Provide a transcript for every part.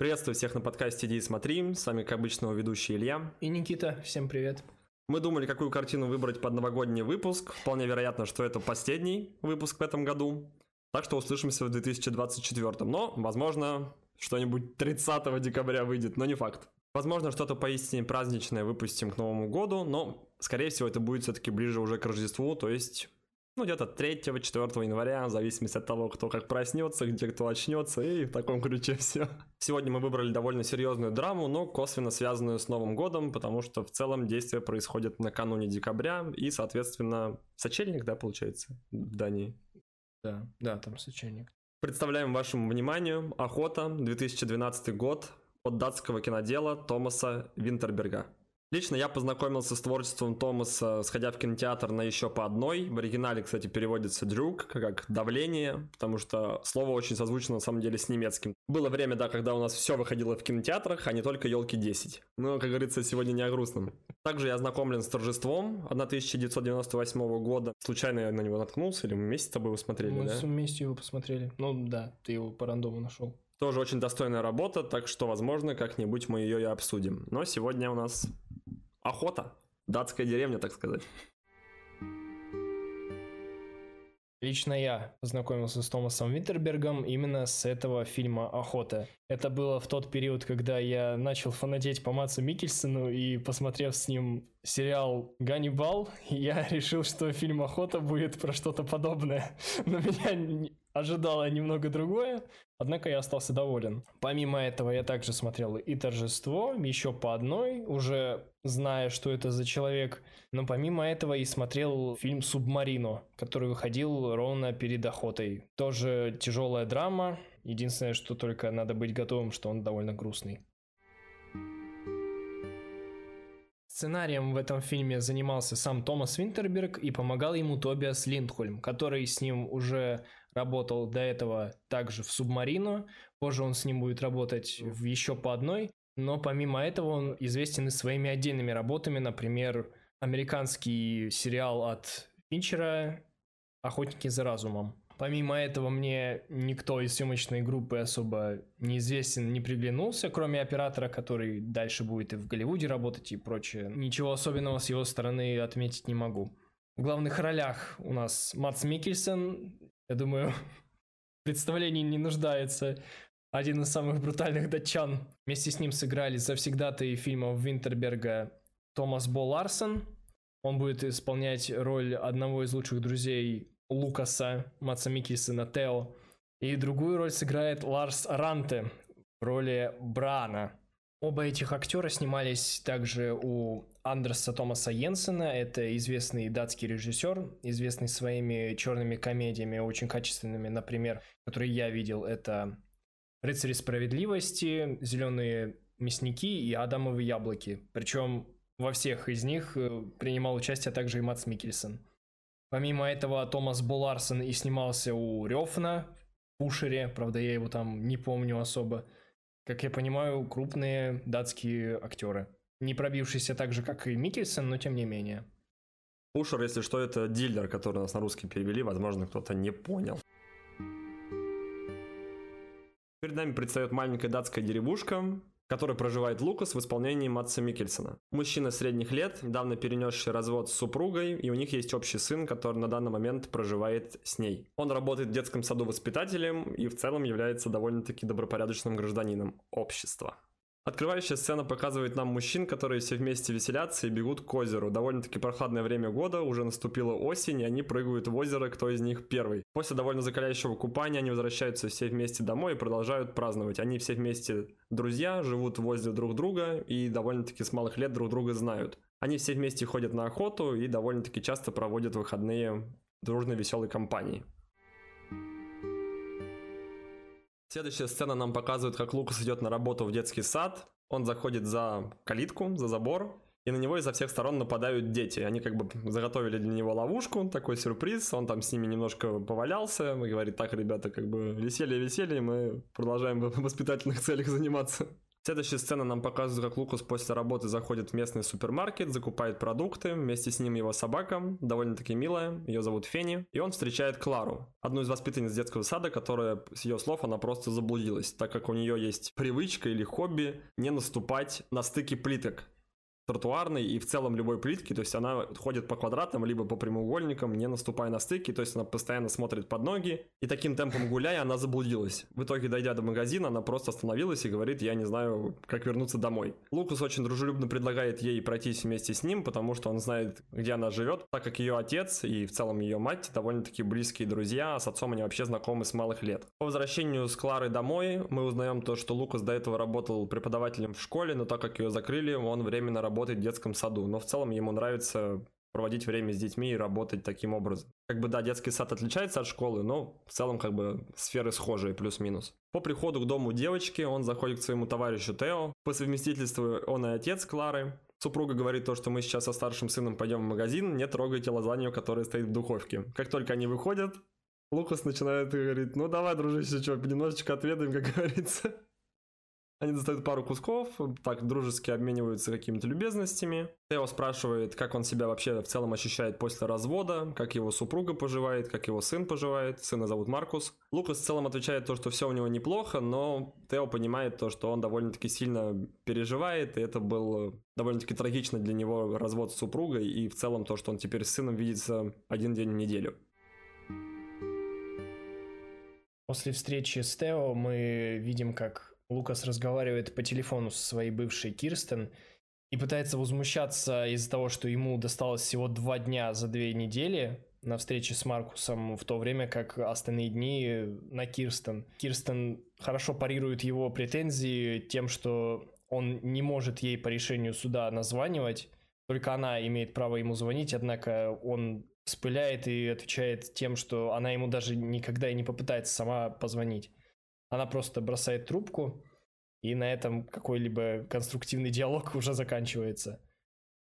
Приветствую всех на подкасте «Иди и смотри». С вами, как обычно, ведущий Илья. И Никита. Всем привет. Мы думали, какую картину выбрать под новогодний выпуск. Вполне вероятно, что это последний выпуск в этом году. Так что услышимся в 2024. Но, возможно, что-нибудь 30 декабря выйдет, но не факт. Возможно, что-то поистине праздничное выпустим к Новому году, но, скорее всего, это будет все-таки ближе уже к Рождеству, то есть ну, где-то 3-4 января, в зависимости от того, кто как проснется, где кто очнется, и в таком ключе все. Сегодня мы выбрали довольно серьезную драму, но косвенно связанную с Новым годом, потому что в целом действие происходит накануне декабря, и, соответственно, сочельник, да, получается, в Дании? Да, да, там сочельник. Представляем вашему вниманию «Охота», 2012 год, от датского кинодела Томаса Винтерберга. Лично я познакомился с творчеством Томаса, сходя в кинотеатр на еще по одной. В оригинале, кстати, переводится «дрюк», как давление, потому что слово очень созвучно на самом деле с немецким. Было время, да, когда у нас все выходило в кинотеатрах, а не только елки 10. Но, как говорится, сегодня не о грустном. Также я ознакомлен с торжеством 1998 года. Случайно я на него наткнулся, или мы вместе с тобой его смотрели, Мы да? вместе его посмотрели. Ну да, ты его по рандому нашел. Тоже очень достойная работа, так что, возможно, как-нибудь мы ее и обсудим. Но сегодня у нас охота. Датская деревня, так сказать. Лично я познакомился с Томасом Винтербергом именно с этого фильма «Охота». Это было в тот период, когда я начал фанатеть по Матсу Микельсону и, посмотрев с ним сериал «Ганнибал», я решил, что фильм «Охота» будет про что-то подобное. Но меня ожидало немного другое, однако я остался доволен. Помимо этого, я также смотрел и «Торжество», еще по одной, уже зная, что это за человек. Но помимо этого и смотрел фильм «Субмарино», который выходил ровно перед охотой. Тоже тяжелая драма. Единственное, что только надо быть готовым, что он довольно грустный. Сценарием в этом фильме занимался сам Томас Винтерберг и помогал ему Тобиас Линдхольм, который с ним уже работал до этого также в «Субмарину». Позже он с ним будет работать в еще по одной. Но помимо этого он известен и своими отдельными работами, например, американский сериал от Финчера «Охотники за разумом». Помимо этого мне никто из съемочной группы особо неизвестен не приглянулся, кроме оператора, который дальше будет и в Голливуде работать и прочее. Ничего особенного с его стороны отметить не могу. В главных ролях у нас Матс Микельсон, я думаю, представлений не нуждается. Один из самых брутальных датчан. Вместе с ним сыграли завсегдатые фильмов Винтерберга Томас Бол Ларсон. Он будет исполнять роль одного из лучших друзей Лукаса, Матса Микельсона, Тео. И другую роль сыграет Ларс Ранте в роли Брана. Оба этих актера снимались также у Андерса Томаса Йенсена. Это известный датский режиссер, известный своими черными комедиями, очень качественными, например, которые я видел. Это «Рыцари справедливости», «Зеленые мясники» и «Адамовы яблоки». Причем во всех из них э, принимал участие также и Матс Микельсон. Помимо этого, Томас Боларсон и снимался у Рёфна, в Пушере, правда, я его там не помню особо. Как я понимаю, крупные датские актеры. Не пробившиеся так же, как и Микельсон, но тем не менее. Пушер, если что, это дилер, который нас на русский перевели, возможно, кто-то не понял. Перед нами предстает маленькая датская деревушка, в которой проживает Лукас в исполнении Матса Микельсона. Мужчина средних лет, недавно перенесший развод с супругой, и у них есть общий сын, который на данный момент проживает с ней. Он работает в детском саду воспитателем и в целом является довольно-таки добропорядочным гражданином общества. Открывающая сцена показывает нам мужчин, которые все вместе веселятся и бегут к озеру. Довольно-таки прохладное время года, уже наступила осень, и они прыгают в озеро, кто из них первый. После довольно закаляющего купания они возвращаются все вместе домой и продолжают праздновать. Они все вместе друзья, живут возле друг друга и довольно-таки с малых лет друг друга знают. Они все вместе ходят на охоту и довольно-таки часто проводят выходные дружной веселой компании. Следующая сцена нам показывает, как Лукас идет на работу в детский сад. Он заходит за калитку, за забор, и на него изо всех сторон нападают дети. Они как бы заготовили для него ловушку, такой сюрприз. Он там с ними немножко повалялся и говорит, так, ребята, как бы веселье, веселье, мы продолжаем в воспитательных целях заниматься. Следующая сцена нам показывает, как Лукас после работы заходит в местный супермаркет, закупает продукты, вместе с ним его собака, довольно-таки милая, ее зовут Фенни, и он встречает Клару, одну из воспитанниц детского сада, которая, с ее слов, она просто заблудилась, так как у нее есть привычка или хобби не наступать на стыки плиток тротуарной и в целом любой плитки, то есть она ходит по квадратам, либо по прямоугольникам, не наступая на стыки, то есть она постоянно смотрит под ноги, и таким темпом гуляя, она заблудилась. В итоге, дойдя до магазина, она просто остановилась и говорит, я не знаю, как вернуться домой. Лукас очень дружелюбно предлагает ей пройтись вместе с ним, потому что он знает, где она живет, так как ее отец и в целом ее мать довольно-таки близкие друзья, а с отцом они вообще знакомы с малых лет. По возвращению с Кларой домой мы узнаем то, что Лукас до этого работал преподавателем в школе, но так как ее закрыли, он временно работает работает в детском саду, но в целом ему нравится проводить время с детьми и работать таким образом. Как бы, да, детский сад отличается от школы, но в целом, как бы, сферы схожие, плюс-минус. По приходу к дому девочки он заходит к своему товарищу Тео. По совместительству он и отец Клары. Супруга говорит то, что мы сейчас со старшим сыном пойдем в магазин, не трогайте лазанью, которая стоит в духовке. Как только они выходят, Лукас начинает говорить, ну давай, дружище, что, немножечко отведаем, как говорится. Они достают пару кусков, так дружески обмениваются какими-то любезностями. Тео спрашивает, как он себя вообще в целом ощущает после развода, как его супруга поживает, как его сын поживает. Сына зовут Маркус. Лукас в целом отвечает то, что все у него неплохо, но Тео понимает то, что он довольно-таки сильно переживает, и это был довольно-таки трагично для него развод с супругой, и в целом то, что он теперь с сыном видится один день в неделю. После встречи с Тео мы видим, как Лукас разговаривает по телефону со своей бывшей Кирстен и пытается возмущаться из-за того, что ему досталось всего два дня за две недели на встрече с Маркусом, в то время как остальные дни на Кирстен. Кирстен хорошо парирует его претензии тем, что он не может ей по решению суда названивать, только она имеет право ему звонить, однако он вспыляет и отвечает тем, что она ему даже никогда и не попытается сама позвонить. Она просто бросает трубку, и на этом какой-либо конструктивный диалог уже заканчивается.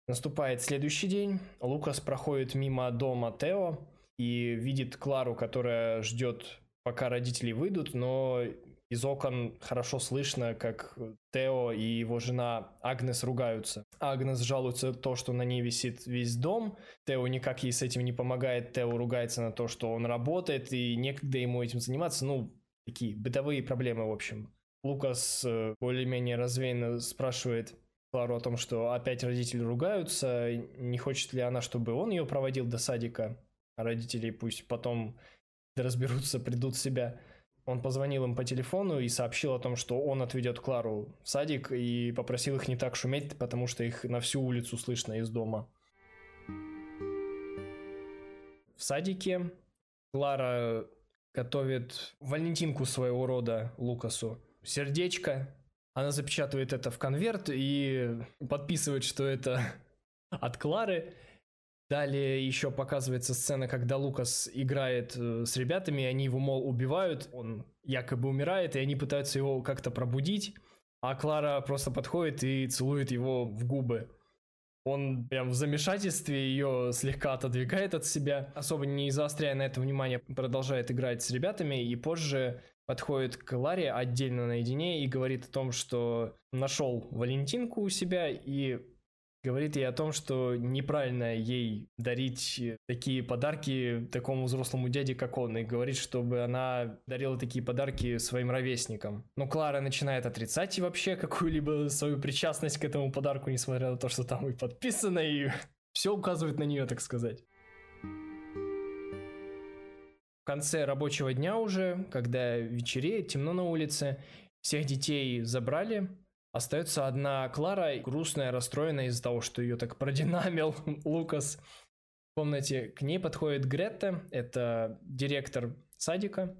Наступает следующий день. Лукас проходит мимо дома Тео и видит Клару, которая ждет, пока родители выйдут, но из окон хорошо слышно, как Тео и его жена Агнес ругаются. Агнес жалуется то, что на ней висит весь дом. Тео никак ей с этим не помогает. Тео ругается на то, что он работает и некогда ему этим заниматься. Ну, такие бытовые проблемы, в общем. Лукас э, более-менее развеянно спрашивает Клару о том, что опять родители ругаются, не хочет ли она, чтобы он ее проводил до садика, а родители пусть потом разберутся, придут в себя. Он позвонил им по телефону и сообщил о том, что он отведет Клару в садик и попросил их не так шуметь, потому что их на всю улицу слышно из дома. В садике Клара готовит валентинку своего рода Лукасу. Сердечко. Она запечатывает это в конверт и подписывает, что это от Клары. Далее еще показывается сцена, когда Лукас играет э, с ребятами, и они его, мол, убивают, он якобы умирает, и они пытаются его как-то пробудить, а Клара просто подходит и целует его в губы. Он прям в замешательстве ее слегка отодвигает от себя, особо не заостряя на это внимание, продолжает играть с ребятами и позже подходит к Ларе отдельно наедине и говорит о том, что нашел Валентинку у себя и говорит ей о том, что неправильно ей дарить такие подарки такому взрослому дяде, как он, и говорит, чтобы она дарила такие подарки своим ровесникам. Но Клара начинает отрицать и вообще какую-либо свою причастность к этому подарку, несмотря на то, что там и подписано, и все указывает на нее, так сказать. В конце рабочего дня уже, когда вечереет, темно на улице, всех детей забрали, Остается одна Клара, грустная, расстроенная из-за того, что ее так продинамил Лукас. В комнате к ней подходит Гретта, это директор садика,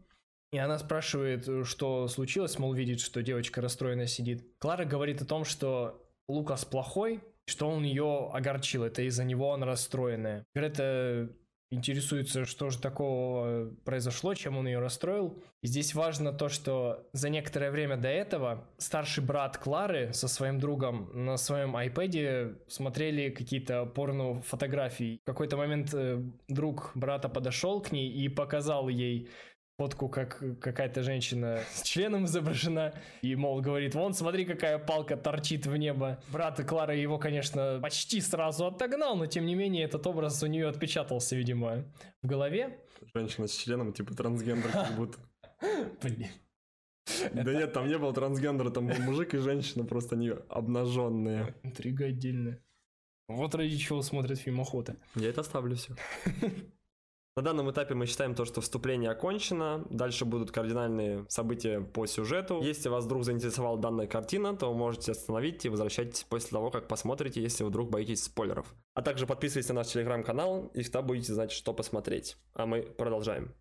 и она спрашивает, что случилось, мол, видит, что девочка расстроена сидит. Клара говорит о том, что Лукас плохой, что он ее огорчил, это из-за него он расстроенная. Грета интересуется, что же такого произошло, чем он ее расстроил. И здесь важно то, что за некоторое время до этого старший брат Клары со своим другом на своем iPad смотрели какие-то порно-фотографии. В какой-то момент э, друг брата подошел к ней и показал ей фотку, как какая-то женщина с членом изображена, и, мол, говорит, вон, смотри, какая палка торчит в небо. Брат Клара его, конечно, почти сразу отогнал, но, тем не менее, этот образ у нее отпечатался, видимо, в голове. Женщина с членом, типа трансгендер как будто. Блин. Да нет, там не был трансгендера, там был мужик и женщина, просто они обнаженные. Интрига отдельная. Вот ради чего смотрят фильм «Охота». Я это оставлю все. На данном этапе мы считаем то, что вступление окончено. Дальше будут кардинальные события по сюжету. Если вас вдруг заинтересовала данная картина, то можете остановить и возвращайтесь после того, как посмотрите, если вы вдруг боитесь спойлеров. А также подписывайтесь на наш телеграм-канал, и всегда будете знать, что посмотреть. А мы продолжаем.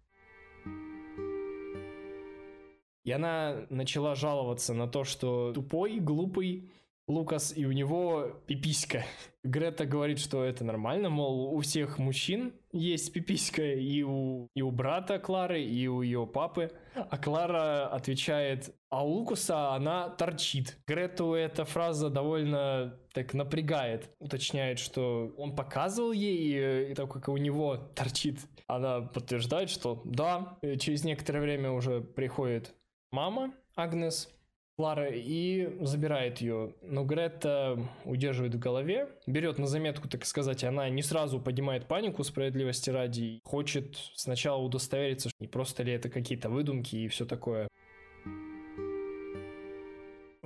И она начала жаловаться на то, что тупой, глупый, Лукас, и у него пиписька. Грета говорит, что это нормально, мол, у всех мужчин есть пиписька, и у, и у брата Клары, и у ее папы. А Клара отвечает, а у Лукаса она торчит. Грету эта фраза довольно так напрягает. Уточняет, что он показывал ей, и так как у него торчит. Она подтверждает, что да, через некоторое время уже приходит мама Агнес, Клара и забирает ее. Но Грета удерживает в голове, берет на заметку, так сказать, она не сразу поднимает панику справедливости ради, хочет сначала удостовериться, не просто ли это какие-то выдумки и все такое.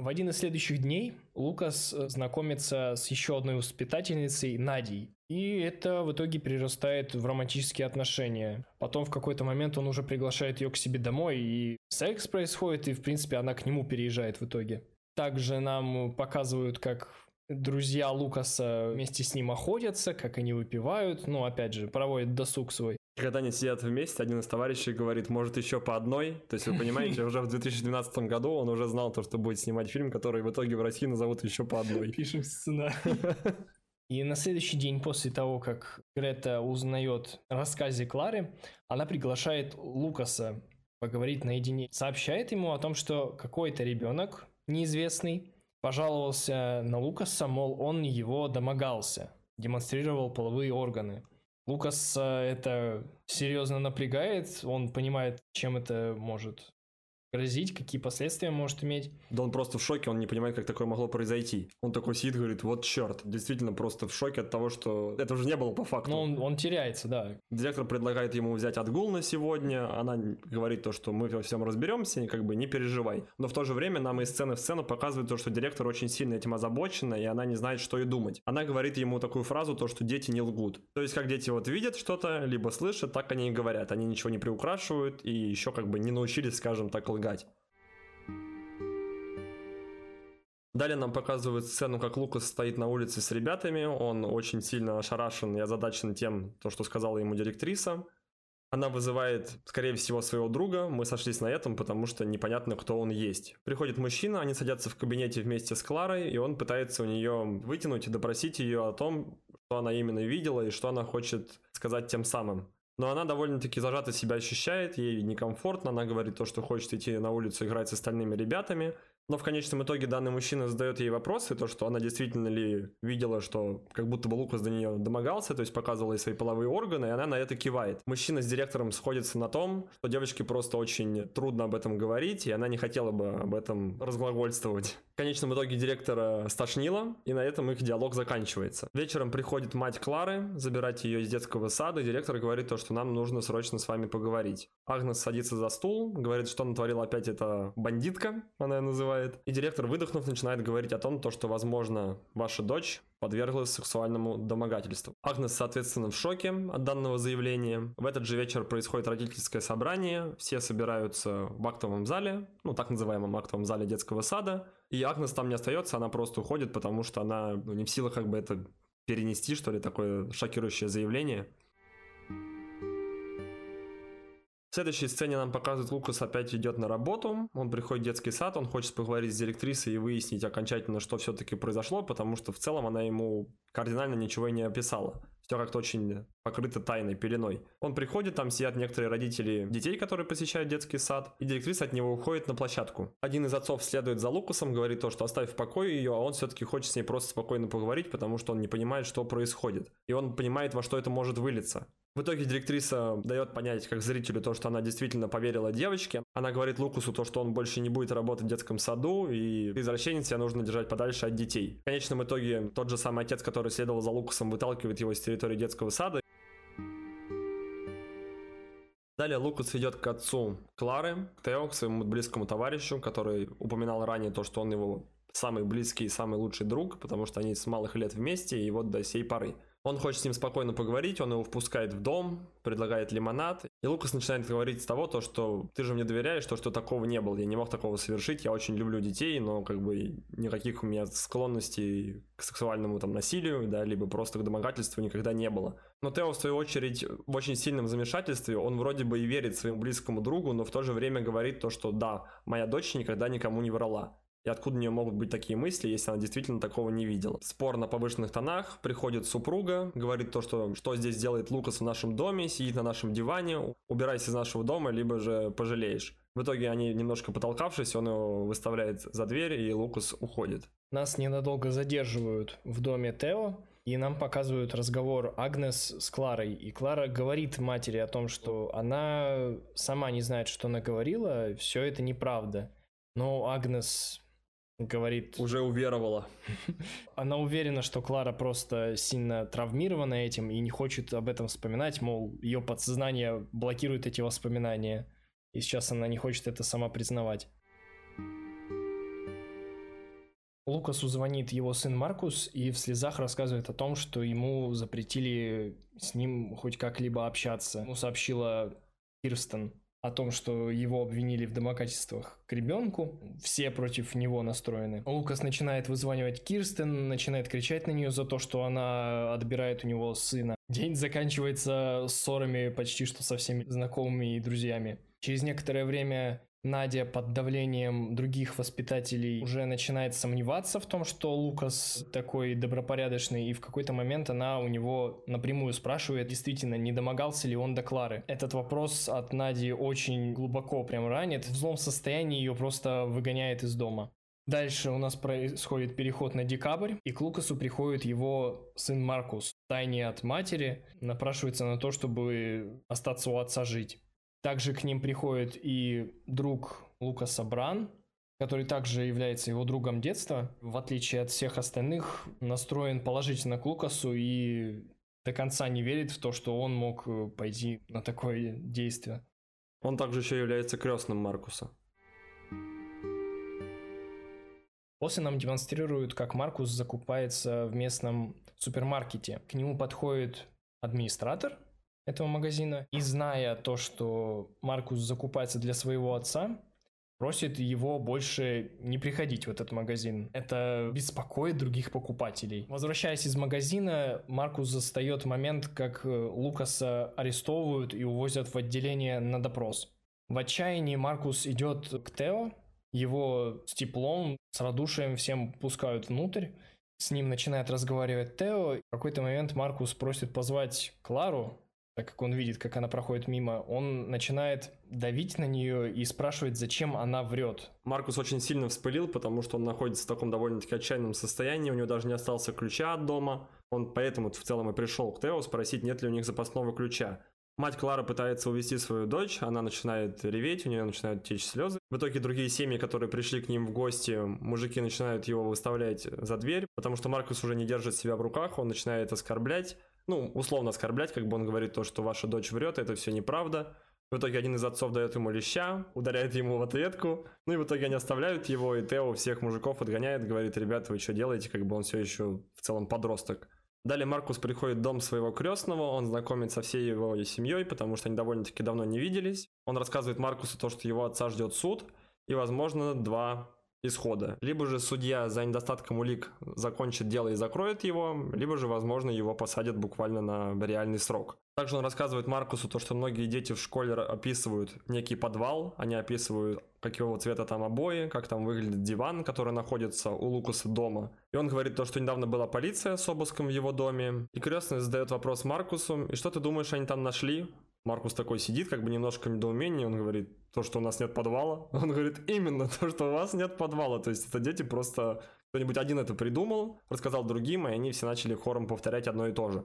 В один из следующих дней Лукас э, знакомится с еще одной воспитательницей Надей. И это в итоге перерастает в романтические отношения. Потом в какой-то момент он уже приглашает ее к себе домой, и секс происходит, и в принципе она к нему переезжает в итоге. Также нам показывают, как друзья Лукаса вместе с ним охотятся, как они выпивают, ну, опять же, проводят досуг свой. Когда они сидят вместе, один из товарищей говорит, может, еще по одной. То есть, вы понимаете, уже в 2012 году он уже знал то, что будет снимать фильм, который в итоге в России назовут еще по одной. Пишем сценарий. И на следующий день после того, как Грета узнает о рассказе Клары, она приглашает Лукаса поговорить наедине. Сообщает ему о том, что какой-то ребенок неизвестный пожаловался на Лукаса, мол, он его домогался, демонстрировал половые органы. Лукас это серьезно напрягает, он понимает, чем это может грозить, какие последствия может иметь. Да он просто в шоке, он не понимает, как такое могло произойти. Он такой сидит, говорит, вот черт, действительно просто в шоке от того, что это уже не было по факту. Ну, он, он теряется, да. Директор предлагает ему взять отгул на сегодня, она говорит то, что мы во всем разберемся, как бы не переживай. Но в то же время нам из сцены в сцену показывает то, что директор очень сильно этим озабочена, и она не знает, что и думать. Она говорит ему такую фразу, то, что дети не лгут. То есть, как дети вот видят что-то, либо слышат, так они и говорят. Они ничего не приукрашивают и еще как бы не научились, скажем так, лгать лгать. Далее нам показывают сцену, как Лукас стоит на улице с ребятами. Он очень сильно ошарашен и озадачен тем, то, что сказала ему директриса. Она вызывает, скорее всего, своего друга. Мы сошлись на этом, потому что непонятно, кто он есть. Приходит мужчина, они садятся в кабинете вместе с Кларой, и он пытается у нее вытянуть и допросить ее о том, что она именно видела и что она хочет сказать тем самым. Но она довольно-таки зажато себя ощущает, ей некомфортно, она говорит то, что хочет идти на улицу играть с остальными ребятами, но в конечном итоге данный мужчина задает ей вопросы, то, что она действительно ли видела, что как будто бы Лукас до нее домогался, то есть показывала ей свои половые органы, и она на это кивает. Мужчина с директором сходится на том, что девочке просто очень трудно об этом говорить, и она не хотела бы об этом разглагольствовать. В конечном итоге директора стошнило, и на этом их диалог заканчивается. Вечером приходит мать Клары забирать ее из детского сада, и директор говорит то, что нам нужно срочно с вами поговорить. Агнес садится за стул, говорит, что натворила опять эта бандитка, она ее называет. И директор, выдохнув, начинает говорить о том, то, что, возможно, ваша дочь подверглась сексуальному домогательству. Агнес, соответственно, в шоке от данного заявления. В этот же вечер происходит родительское собрание, все собираются в актовом зале, ну, так называемом актовом зале детского сада, и Агнес там не остается, она просто уходит, потому что она ну, не в силах как бы это перенести, что ли, такое шокирующее заявление. В следующей сцене нам показывают, Лукас опять идет на работу, он приходит в детский сад, он хочет поговорить с директрисой и выяснить окончательно, что все-таки произошло, потому что в целом она ему кардинально ничего и не описала. Все как-то очень покрыто тайной, пеленой. Он приходит, там сидят некоторые родители детей, которые посещают детский сад, и директриса от него уходит на площадку. Один из отцов следует за Лукасом, говорит то, что оставь в покое ее, а он все-таки хочет с ней просто спокойно поговорить, потому что он не понимает, что происходит. И он понимает, во что это может вылиться. В итоге директриса дает понять как зрителю то, что она действительно поверила девочке. Она говорит Лукусу то, что он больше не будет работать в детском саду, и извращенец себя нужно держать подальше от детей. В конечном итоге тот же самый отец, который следовал за Лукусом, выталкивает его с территории детского сада. Далее Лукас идет к отцу Клары, к Тео, к своему близкому товарищу, который упоминал ранее то, что он его самый близкий и самый лучший друг, потому что они с малых лет вместе, и вот до сей поры. Он хочет с ним спокойно поговорить, он его впускает в дом, предлагает лимонад. И Лукас начинает говорить с того, то, что ты же мне доверяешь, то, что такого не было. Я не мог такого совершить, я очень люблю детей, но как бы никаких у меня склонностей к сексуальному там насилию, да, либо просто к домогательству никогда не было. Но Тео, в свою очередь, в очень сильном замешательстве, он вроде бы и верит своему близкому другу, но в то же время говорит то, что да, моя дочь никогда никому не врала. И откуда у нее могут быть такие мысли, если она действительно такого не видела? Спор на повышенных тонах, приходит супруга, говорит то, что что здесь делает Лукас в нашем доме, сидит на нашем диване, убирайся из нашего дома, либо же пожалеешь. В итоге они немножко потолкавшись, он его выставляет за дверь, и Лукас уходит. Нас ненадолго задерживают в доме Тео, и нам показывают разговор Агнес с Кларой. И Клара говорит матери о том, что она сама не знает, что она говорила, все это неправда. Но Агнес говорит... Уже уверовала. Она уверена, что Клара просто сильно травмирована этим и не хочет об этом вспоминать, мол, ее подсознание блокирует эти воспоминания, и сейчас она не хочет это сама признавать. Лукасу звонит его сын Маркус и в слезах рассказывает о том, что ему запретили с ним хоть как-либо общаться. Ему сообщила Кирстен, о том, что его обвинили в домогательствах к ребенку. Все против него настроены. Лукас начинает вызванивать Кирстен, начинает кричать на нее за то, что она отбирает у него сына. День заканчивается ссорами почти что со всеми знакомыми и друзьями. Через некоторое время Надя под давлением других воспитателей уже начинает сомневаться в том, что Лукас такой добропорядочный, и в какой-то момент она у него напрямую спрашивает, действительно, не домогался ли он до Клары. Этот вопрос от Нади очень глубоко прям ранит. В злом состоянии ее просто выгоняет из дома. Дальше у нас происходит переход на декабрь, и к Лукасу приходит его сын Маркус, тайне от матери, напрашивается на то, чтобы остаться у отца жить. Также к ним приходит и друг Лукаса Бран, который также является его другом детства. В отличие от всех остальных, настроен положительно к Лукасу и до конца не верит в то, что он мог э, пойти на такое действие. Он также еще является крестным Маркуса. После нам демонстрируют, как Маркус закупается в местном супермаркете. К нему подходит администратор этого магазина. И зная то, что Маркус закупается для своего отца, просит его больше не приходить в этот магазин. Это беспокоит других покупателей. Возвращаясь из магазина, Маркус застает момент, как э, Лукаса арестовывают и увозят в отделение на допрос. В отчаянии Маркус идет к Тео, его с теплом, с радушием всем пускают внутрь. С ним начинает разговаривать Тео. В какой-то момент Маркус просит позвать Клару, так как он видит, как она проходит мимо, он начинает давить на нее и спрашивает, зачем она врет. Маркус очень сильно вспылил, потому что он находится в таком довольно-таки отчаянном состоянии, у него даже не остался ключа от дома. Он поэтому в целом и пришел к Тео спросить, нет ли у них запасного ключа. Мать Клара пытается увести свою дочь, она начинает реветь, у нее начинают течь слезы. В итоге другие семьи, которые пришли к ним в гости, мужики начинают его выставлять за дверь, потому что Маркус уже не держит себя в руках, он начинает оскорблять ну, условно оскорблять, как бы он говорит то, что ваша дочь врет, это все неправда. В итоге один из отцов дает ему леща, ударяет ему в ответку. Ну и в итоге они оставляют его, и Тео всех мужиков отгоняет, говорит, ребята, вы что делаете, как бы он все еще в целом подросток. Далее Маркус приходит в дом своего крестного, он знакомит со всей его семьей, потому что они довольно-таки давно не виделись. Он рассказывает Маркусу то, что его отца ждет суд, и, возможно, два исхода. Либо же судья за недостатком улик закончит дело и закроет его, либо же, возможно, его посадят буквально на реальный срок. Также он рассказывает Маркусу то, что многие дети в школе описывают некий подвал, они описывают, какого цвета там обои, как там выглядит диван, который находится у Лукаса дома. И он говорит то, что недавно была полиция с обыском в его доме. И крестный задает вопрос Маркусу, и что ты думаешь, они там нашли? Маркус такой сидит, как бы немножко в недоумении, он говорит, то, что у нас нет подвала. Он говорит, именно то, что у вас нет подвала. То есть это дети просто... Кто-нибудь один это придумал, рассказал другим, и они все начали хором повторять одно и то же.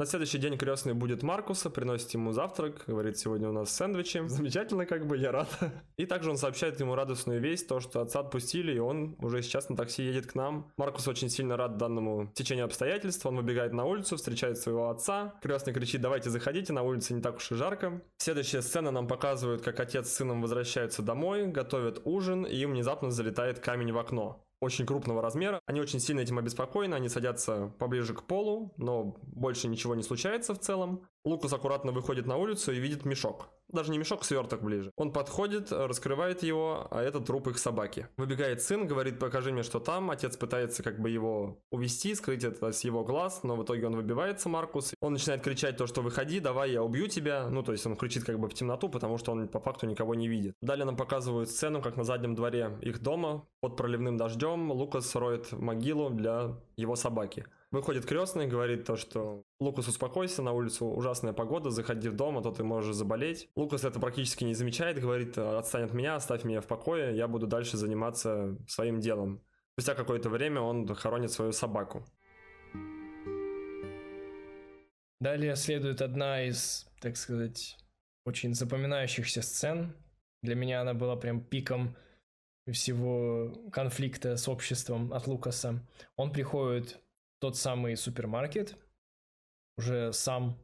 На следующий день крестный будет Маркуса, приносит ему завтрак, говорит, сегодня у нас сэндвичи. Замечательно, как бы, я рад. И также он сообщает ему радостную весть, то, что отца отпустили, и он уже сейчас на такси едет к нам. Маркус очень сильно рад данному течению обстоятельств, он выбегает на улицу, встречает своего отца. Крестный кричит, давайте заходите, на улице не так уж и жарко. Следующая сцена нам показывает, как отец с сыном возвращаются домой, готовят ужин, и им внезапно залетает камень в окно очень крупного размера. Они очень сильно этим обеспокоены, они садятся поближе к полу, но больше ничего не случается в целом. Лукас аккуратно выходит на улицу и видит мешок. Даже не мешок, сверток ближе. Он подходит, раскрывает его, а это труп их собаки. Выбегает сын, говорит, покажи мне, что там. Отец пытается как бы его увести, скрыть это с его глаз, но в итоге он выбивается, Маркус. Он начинает кричать то, что выходи, давай, я убью тебя. Ну, то есть он кричит как бы в темноту, потому что он по факту никого не видит. Далее нам показывают сцену, как на заднем дворе их дома под проливным дождем Лукас роет могилу для его собаки. Выходит крестный, говорит то, что Лукас, успокойся, на улицу ужасная погода, заходи в дом, а то ты можешь заболеть. Лукас это практически не замечает, говорит, отстань от меня, оставь меня в покое, я буду дальше заниматься своим делом. Спустя какое-то время он хоронит свою собаку. Далее следует одна из, так сказать, очень запоминающихся сцен. Для меня она была прям пиком всего конфликта с обществом от Лукаса. Он приходит тот самый супермаркет, уже сам.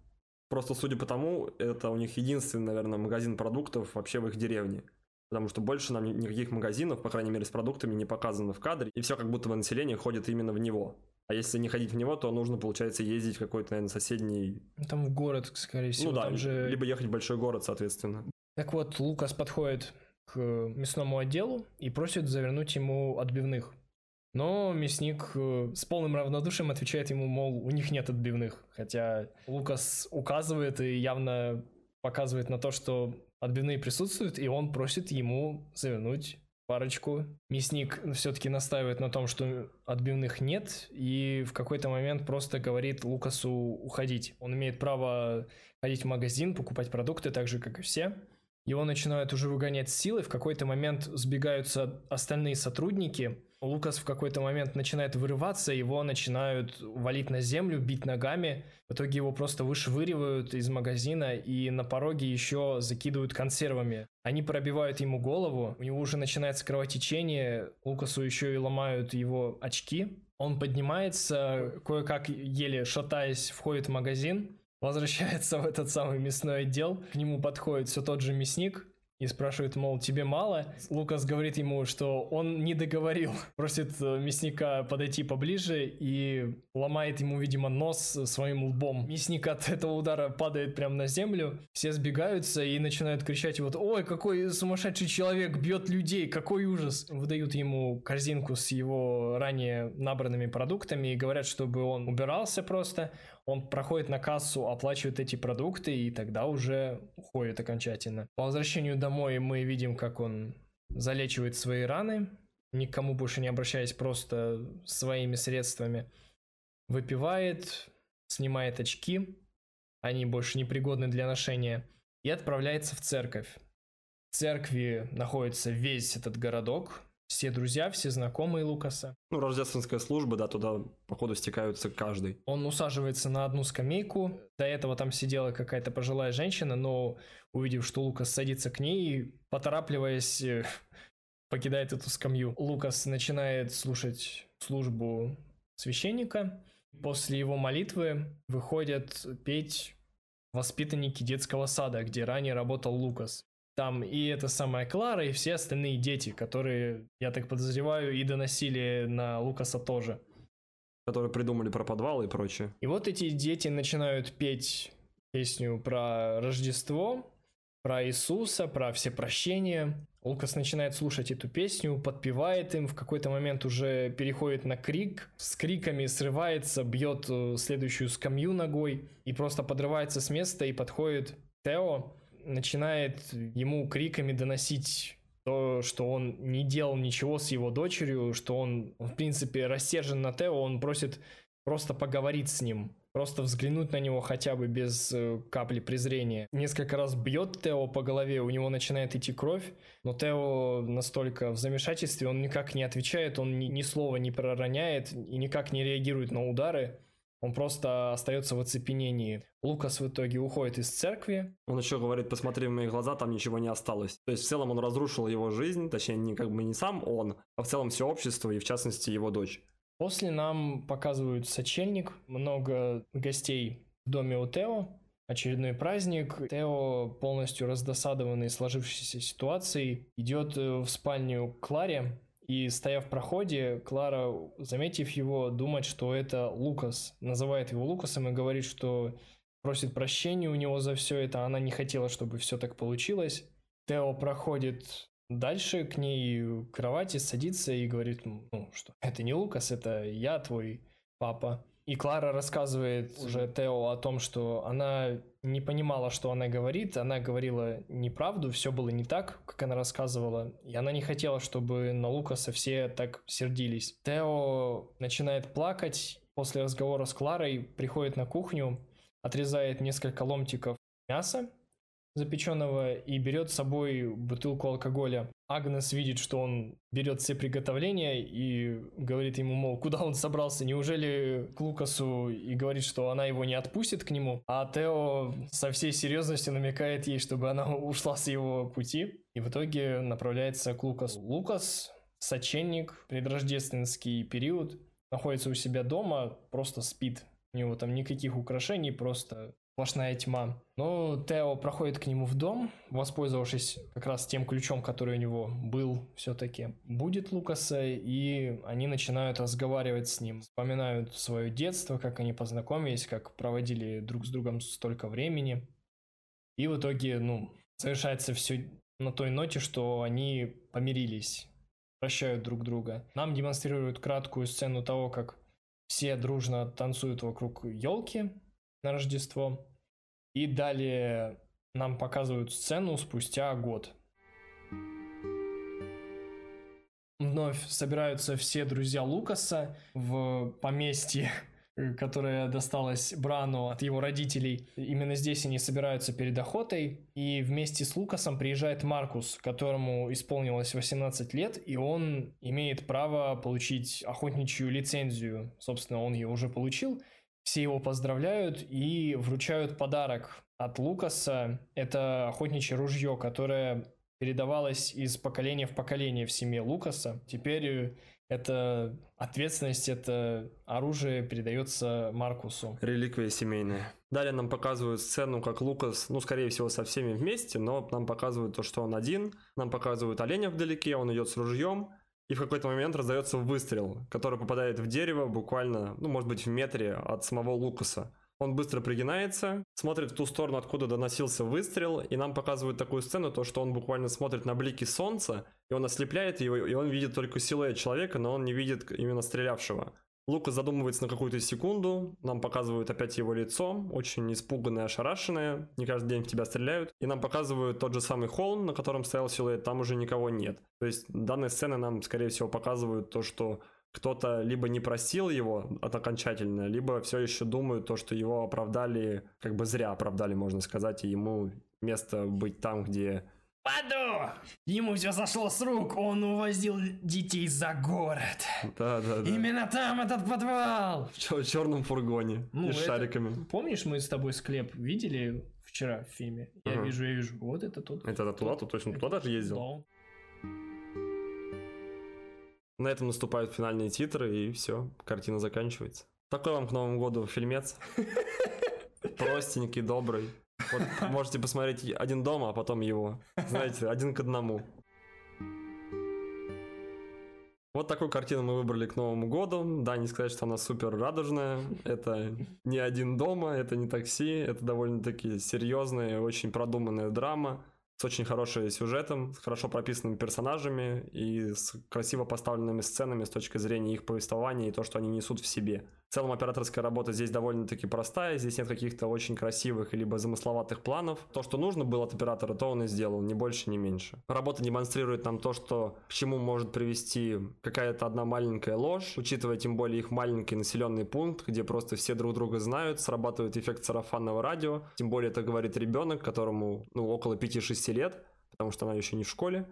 Просто судя по тому, это у них единственный, наверное, магазин продуктов вообще в их деревне. Потому что больше нам никаких магазинов, по крайней мере, с продуктами не показано в кадре. И все как будто бы население ходит именно в него. А если не ходить в него, то нужно, получается, ездить в какой-то, наверное, соседний... Там в город, скорее всего. Ну да, там же... либо ехать в большой город, соответственно. Так вот, Лукас подходит к мясному отделу и просит завернуть ему отбивных. Но мясник э, с полным равнодушием отвечает ему, мол, у них нет отбивных. Хотя Лукас указывает и явно показывает на то, что отбивные присутствуют, и он просит ему завернуть парочку. Мясник все-таки настаивает на том, что отбивных нет, и в какой-то момент просто говорит Лукасу уходить. Он имеет право ходить в магазин, покупать продукты так же, как и все. Его начинают уже выгонять с силы, в какой-то момент сбегаются остальные сотрудники. Лукас в какой-то момент начинает вырываться, его начинают валить на землю, бить ногами. В итоге его просто вышвыривают из магазина и на пороге еще закидывают консервами. Они пробивают ему голову, у него уже начинается кровотечение, Лукасу еще и ломают его очки. Он поднимается, кое-как еле шатаясь, входит в магазин, возвращается в этот самый мясной отдел, к нему подходит все тот же мясник, и спрашивает, мол, тебе мало? Лукас говорит ему, что он не договорил. Просит э, мясника подойти поближе и ломает ему, видимо, нос своим лбом. Мясник от этого удара падает прямо на землю. Все сбегаются и начинают кричать вот, ой, какой сумасшедший человек бьет людей, какой ужас. Выдают ему корзинку с его ранее набранными продуктами и говорят, чтобы он убирался просто он проходит на кассу, оплачивает эти продукты и тогда уже уходит окончательно. По возвращению домой мы видим, как он залечивает свои раны, никому больше не обращаясь, просто своими средствами. Выпивает, снимает очки, они больше не пригодны для ношения, и отправляется в церковь. В церкви находится весь этот городок, все друзья, все знакомые Лукаса. Ну, рождественская служба, да, туда, походу, стекаются каждый. Он усаживается на одну скамейку. До этого там сидела какая-то пожилая женщина, но увидев, что Лукас садится к ней, поторапливаясь, э, покидает эту скамью. Лукас начинает слушать службу священника. После его молитвы выходят петь воспитанники детского сада, где ранее работал Лукас. Там и эта самая Клара, и все остальные дети, которые, я так подозреваю, и доносили на Лукаса тоже. Которые придумали про подвал и прочее. И вот эти дети начинают петь песню про Рождество, про Иисуса, про все прощения. Лукас начинает слушать эту песню, подпевает им, в какой-то момент уже переходит на крик, с криками срывается, бьет э, следующую скамью ногой и просто подрывается с места и подходит Тео, начинает ему криками доносить то, что он не делал ничего с его дочерью, что он, в принципе, рассержен на Тео, он просит просто поговорить с ним, просто взглянуть на него хотя бы без э, капли презрения. Несколько раз бьет Тео по голове, у него начинает идти кровь, но Тео настолько в замешательстве, он никак не отвечает, он ни, ни слова не пророняет и никак не реагирует на удары. Он просто остается в оцепенении. Лукас в итоге уходит из церкви. Он еще говорит, посмотри в мои глаза, там ничего не осталось. То есть в целом он разрушил его жизнь, точнее не как бы не сам он, а в целом все общество и в частности его дочь. После нам показывают сочельник, много гостей в доме у Тео, очередной праздник. Тео, полностью раздосадованный сложившейся ситуацией, идет э, в спальню к Кларе, и стоя в проходе, Клара, заметив его, думает, что это Лукас. Называет его Лукасом и говорит, что просит прощения у него за все это. Она не хотела, чтобы все так получилось. Тео проходит дальше к ней к кровати, садится и говорит, ну что, это не Лукас, это я, твой папа. И Клара рассказывает уже Тео о том, что она не понимала, что она говорит, она говорила неправду, все было не так, как она рассказывала, и она не хотела, чтобы на Лукаса все так сердились. Тео начинает плакать, после разговора с Кларой приходит на кухню, отрезает несколько ломтиков мяса, запеченного и берет с собой бутылку алкоголя. Агнес видит, что он берет все приготовления и говорит ему, мол, куда он собрался, неужели к Лукасу и говорит, что она его не отпустит к нему, а Тео со всей серьезностью намекает ей, чтобы она ушла с его пути и в итоге направляется к Лукасу. Лукас, сочельник, предрождественский период, находится у себя дома, просто спит. У него там никаких украшений, просто сплошная тьма. Но Тео проходит к нему в дом, воспользовавшись как раз тем ключом, который у него был все-таки. Будет Лукаса, и они начинают разговаривать с ним. Вспоминают свое детство, как они познакомились, как проводили друг с другом столько времени. И в итоге, ну, совершается все на той ноте, что они помирились, прощают друг друга. Нам демонстрируют краткую сцену того, как все дружно танцуют вокруг елки, на Рождество. И далее нам показывают сцену спустя год. Вновь собираются все друзья Лукаса в поместье, которое досталось Брану от его родителей. Именно здесь они собираются перед охотой. И вместе с Лукасом приезжает Маркус, которому исполнилось 18 лет, и он имеет право получить охотничью лицензию. Собственно, он ее уже получил. Все его поздравляют и вручают подарок от Лукаса. Это охотничье ружье, которое передавалось из поколения в поколение в семье Лукаса. Теперь это ответственность, это оружие передается Маркусу. Реликвия семейная. Далее нам показывают сцену, как Лукас, ну, скорее всего, со всеми вместе, но нам показывают то, что он один. Нам показывают оленя вдалеке, он идет с ружьем. И в какой-то момент раздается выстрел, который попадает в дерево буквально, ну, может быть, в метре от самого Лукаса. Он быстро пригинается, смотрит в ту сторону, откуда доносился выстрел, и нам показывают такую сцену, то, что он буквально смотрит на блики солнца, и он ослепляет его, и он видит только силуэт человека, но он не видит именно стрелявшего. Лука задумывается на какую-то секунду, нам показывают опять его лицо, очень испуганное, ошарашенное, не каждый день в тебя стреляют, и нам показывают тот же самый холм, на котором стоял силуэт, там уже никого нет. То есть данные сцены нам, скорее всего, показывают то, что кто-то либо не простил его от окончательно, либо все еще думают то, что его оправдали, как бы зря оправдали, можно сказать, и ему место быть там, где Паду! Ему все сошло с рук, он увозил детей за город. Да, да, да. Именно там этот подвал. В чер- черном фургоне Ну, и с это- шариками. Помнишь, мы с тобой склеп видели вчера в фильме? Я Ага. вижу, я вижу. Вот это тот. Это туда, тут точно туда даже ездил. Да. На этом наступают финальные титры, и все, картина заканчивается. Такой вам к Новому году фильмец. Простенький, добрый. Вот можете посмотреть один дома, а потом его. Знаете, один к одному. Вот такую картину мы выбрали к Новому году. Да, не сказать, что она супер радужная. Это не один дома, это не такси. Это довольно-таки серьезная, очень продуманная драма с очень хорошим сюжетом, с хорошо прописанными персонажами и с красиво поставленными сценами с точки зрения их повествования и то, что они несут в себе. В целом операторская работа здесь довольно-таки простая, здесь нет каких-то очень красивых либо замысловатых планов. То, что нужно было от оператора, то он и сделал, ни больше, ни меньше. Работа демонстрирует нам то, что к чему может привести какая-то одна маленькая ложь, учитывая тем более их маленький населенный пункт, где просто все друг друга знают, срабатывает эффект сарафанного радио, тем более это говорит ребенок, которому ну, около 5-6 лет, потому что она еще не в школе.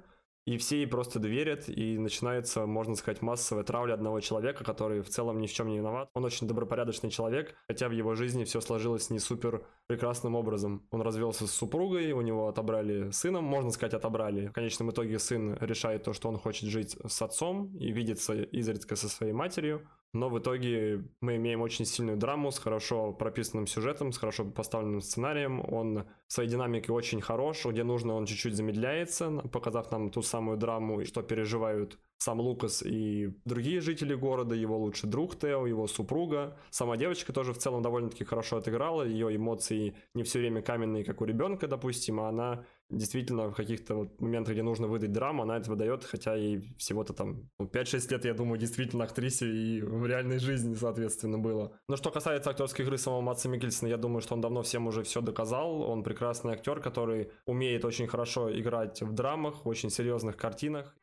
И все ей просто доверят, и начинается, можно сказать, массовая травля одного человека, который в целом ни в чем не виноват. Он очень добропорядочный человек, хотя в его жизни все сложилось не супер прекрасным образом. Он развелся с супругой, у него отобрали сына, можно сказать, отобрали. В конечном итоге сын решает то, что он хочет жить с отцом и видеться изредка со своей матерью. Но в итоге мы имеем очень сильную драму с хорошо прописанным сюжетом, с хорошо поставленным сценарием. Он своей динамике очень хорош, где нужно он чуть-чуть замедляется, показав нам ту самую драму, что переживают сам Лукас и другие жители города, его лучший друг Тео, его супруга. Сама девочка тоже в целом довольно-таки хорошо отыграла, ее эмоции не все время каменные, как у ребенка, допустим, а она действительно в каких-то вот моментах, где нужно выдать драму, она это выдает, хотя ей всего-то там ну, 5-6 лет, я думаю, действительно актрисе и в реальной жизни, соответственно, было. Но что касается актерской игры самого Матса Микельсона, я думаю, что он давно всем уже все доказал. Он прекрасный актер, который умеет очень хорошо играть в драмах, в очень серьезных картинах.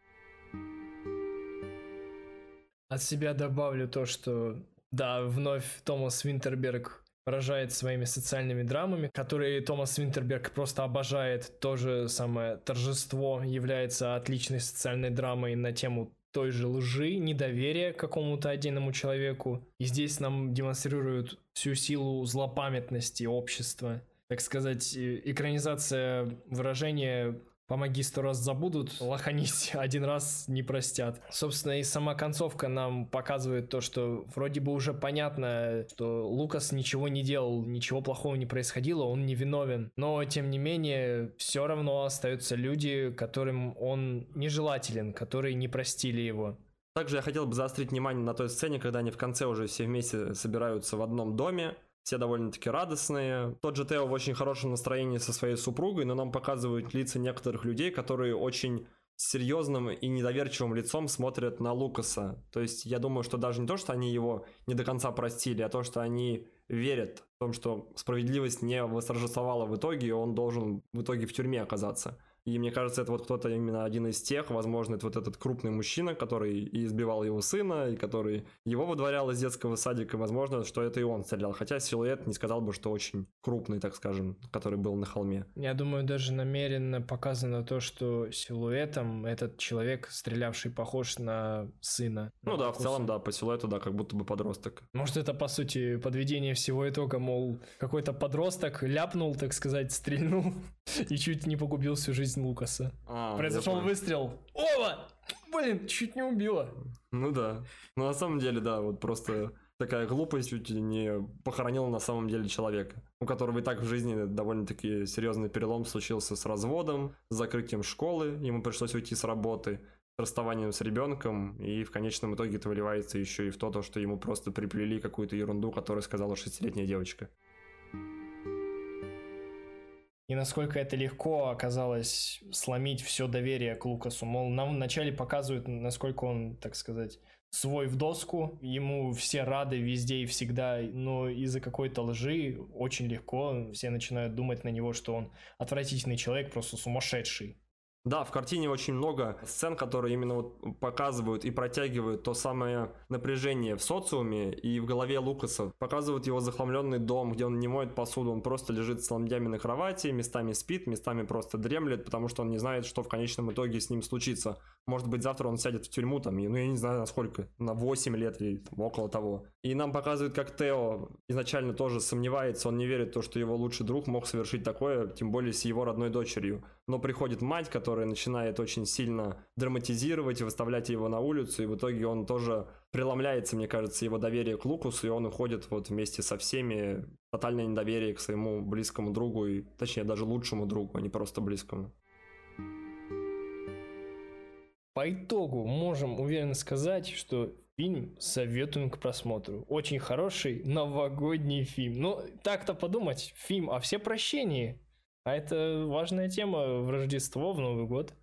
От себя добавлю то, что да, вновь Томас Винтерберг поражает своими социальными драмами, которые Томас Винтерберг просто обожает. То же самое торжество является отличной социальной драмой на тему той же лжи, недоверия какому-то отдельному человеку. И здесь нам демонстрируют всю силу злопамятности общества. Так сказать, э, экранизация выражения Помоги сто раз забудут, лоханись один раз не простят. Собственно, и сама концовка нам показывает то, что вроде бы уже понятно, что Лукас ничего не делал, ничего плохого не происходило, он не виновен. Но, тем не менее, все равно остаются люди, которым он нежелателен, которые не простили его. Также я хотел бы заострить внимание на той сцене, когда они в конце уже все вместе собираются в одном доме, все довольно-таки радостные. Тот же Тео в очень хорошем настроении со своей супругой, но нам показывают лица некоторых людей, которые очень серьезным и недоверчивым лицом смотрят на Лукаса. То есть я думаю, что даже не то, что они его не до конца простили, а то, что они верят в том, что справедливость не восторжествовала в итоге, и он должен в итоге в тюрьме оказаться. И мне кажется, это вот кто-то именно один из тех, возможно, это вот этот крупный мужчина, который и избивал его сына, и который его выдворял из детского садика. Возможно, что это и он стрелял. Хотя силуэт не сказал бы, что очень крупный, так скажем, который был на холме. Я думаю, даже намеренно показано то, что силуэтом этот человек, стрелявший, похож на сына. Ну да, в целом, да, по силуэту, да, как будто бы подросток. Может, это, по сути, подведение всего итога, мол, какой-то подросток ляпнул, так сказать, стрельнул и чуть не погубил всю жизнь жизнь Лукаса. А, Произошел выстрел. Ова! Блин, чуть не убило. Ну да. Ну на самом деле, да, вот просто такая глупость чуть не похоронила на самом деле человека, у которого и так в жизни довольно-таки серьезный перелом случился с разводом, с закрытием школы, ему пришлось уйти с работы, с расставанием с ребенком, и в конечном итоге это выливается еще и в то, что ему просто приплели какую-то ерунду, которую сказала шестилетняя девочка и насколько это легко оказалось сломить все доверие к Лукасу. Мол, нам вначале показывают, насколько он, так сказать, свой в доску, ему все рады везде и всегда, но из-за какой-то лжи очень легко все начинают думать на него, что он отвратительный человек, просто сумасшедший. Да, в картине очень много сцен, которые именно вот показывают и протягивают то самое напряжение в социуме и в голове Лукаса. Показывают его захламленный дом, где он не моет посуду, он просто лежит с ламдями на кровати, местами спит, местами просто дремлет, потому что он не знает, что в конечном итоге с ним случится. Может быть, завтра он сядет в тюрьму, там, ну я не знаю, на сколько, на 8 лет или там, около того. И нам показывают, как Тео изначально тоже сомневается, он не верит в то, что его лучший друг мог совершить такое, тем более с его родной дочерью. Но приходит мать, которая начинает очень сильно драматизировать и выставлять его на улицу, и в итоге он тоже преломляется, мне кажется, его доверие к Лукусу, и он уходит вот вместе со всеми, тотальное недоверие к своему близкому другу, и точнее даже лучшему другу, а не просто близкому. По итогу можем уверенно сказать, что фильм советуем к просмотру. Очень хороший новогодний фильм. Ну, так-то подумать, фильм о все прощении а это важная тема в Рождество, в Новый год.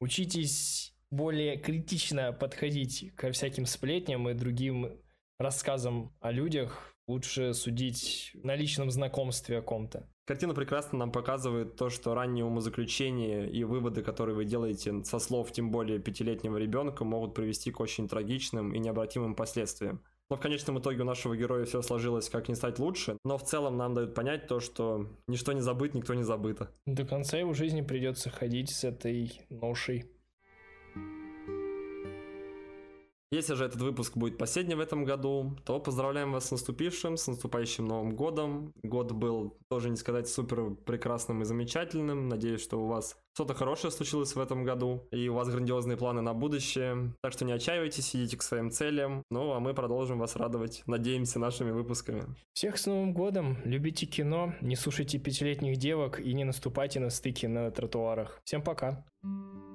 Учитесь более критично подходить ко всяким сплетням и другим рассказам о людях. Лучше судить на личном знакомстве о ком-то. Картина прекрасно нам показывает то, что раннее умозаключение и выводы, которые вы делаете со слов тем более пятилетнего ребенка, могут привести к очень трагичным и необратимым последствиям. Но в конечном итоге у нашего героя все сложилось как не стать лучше. Но в целом нам дают понять то, что ничто не забыт, никто не забыто. До конца его жизни придется ходить с этой ношей. Если же этот выпуск будет последний в этом году, то поздравляем вас с наступившим, с наступающим Новым годом. Год был, тоже не сказать, супер прекрасным и замечательным. Надеюсь, что у вас что-то хорошее случилось в этом году, и у вас грандиозные планы на будущее. Так что не отчаивайтесь, идите к своим целям. Ну, а мы продолжим вас радовать, надеемся, нашими выпусками. Всех с Новым годом! Любите кино, не слушайте пятилетних девок и не наступайте на стыки на тротуарах. Всем пока! Thank you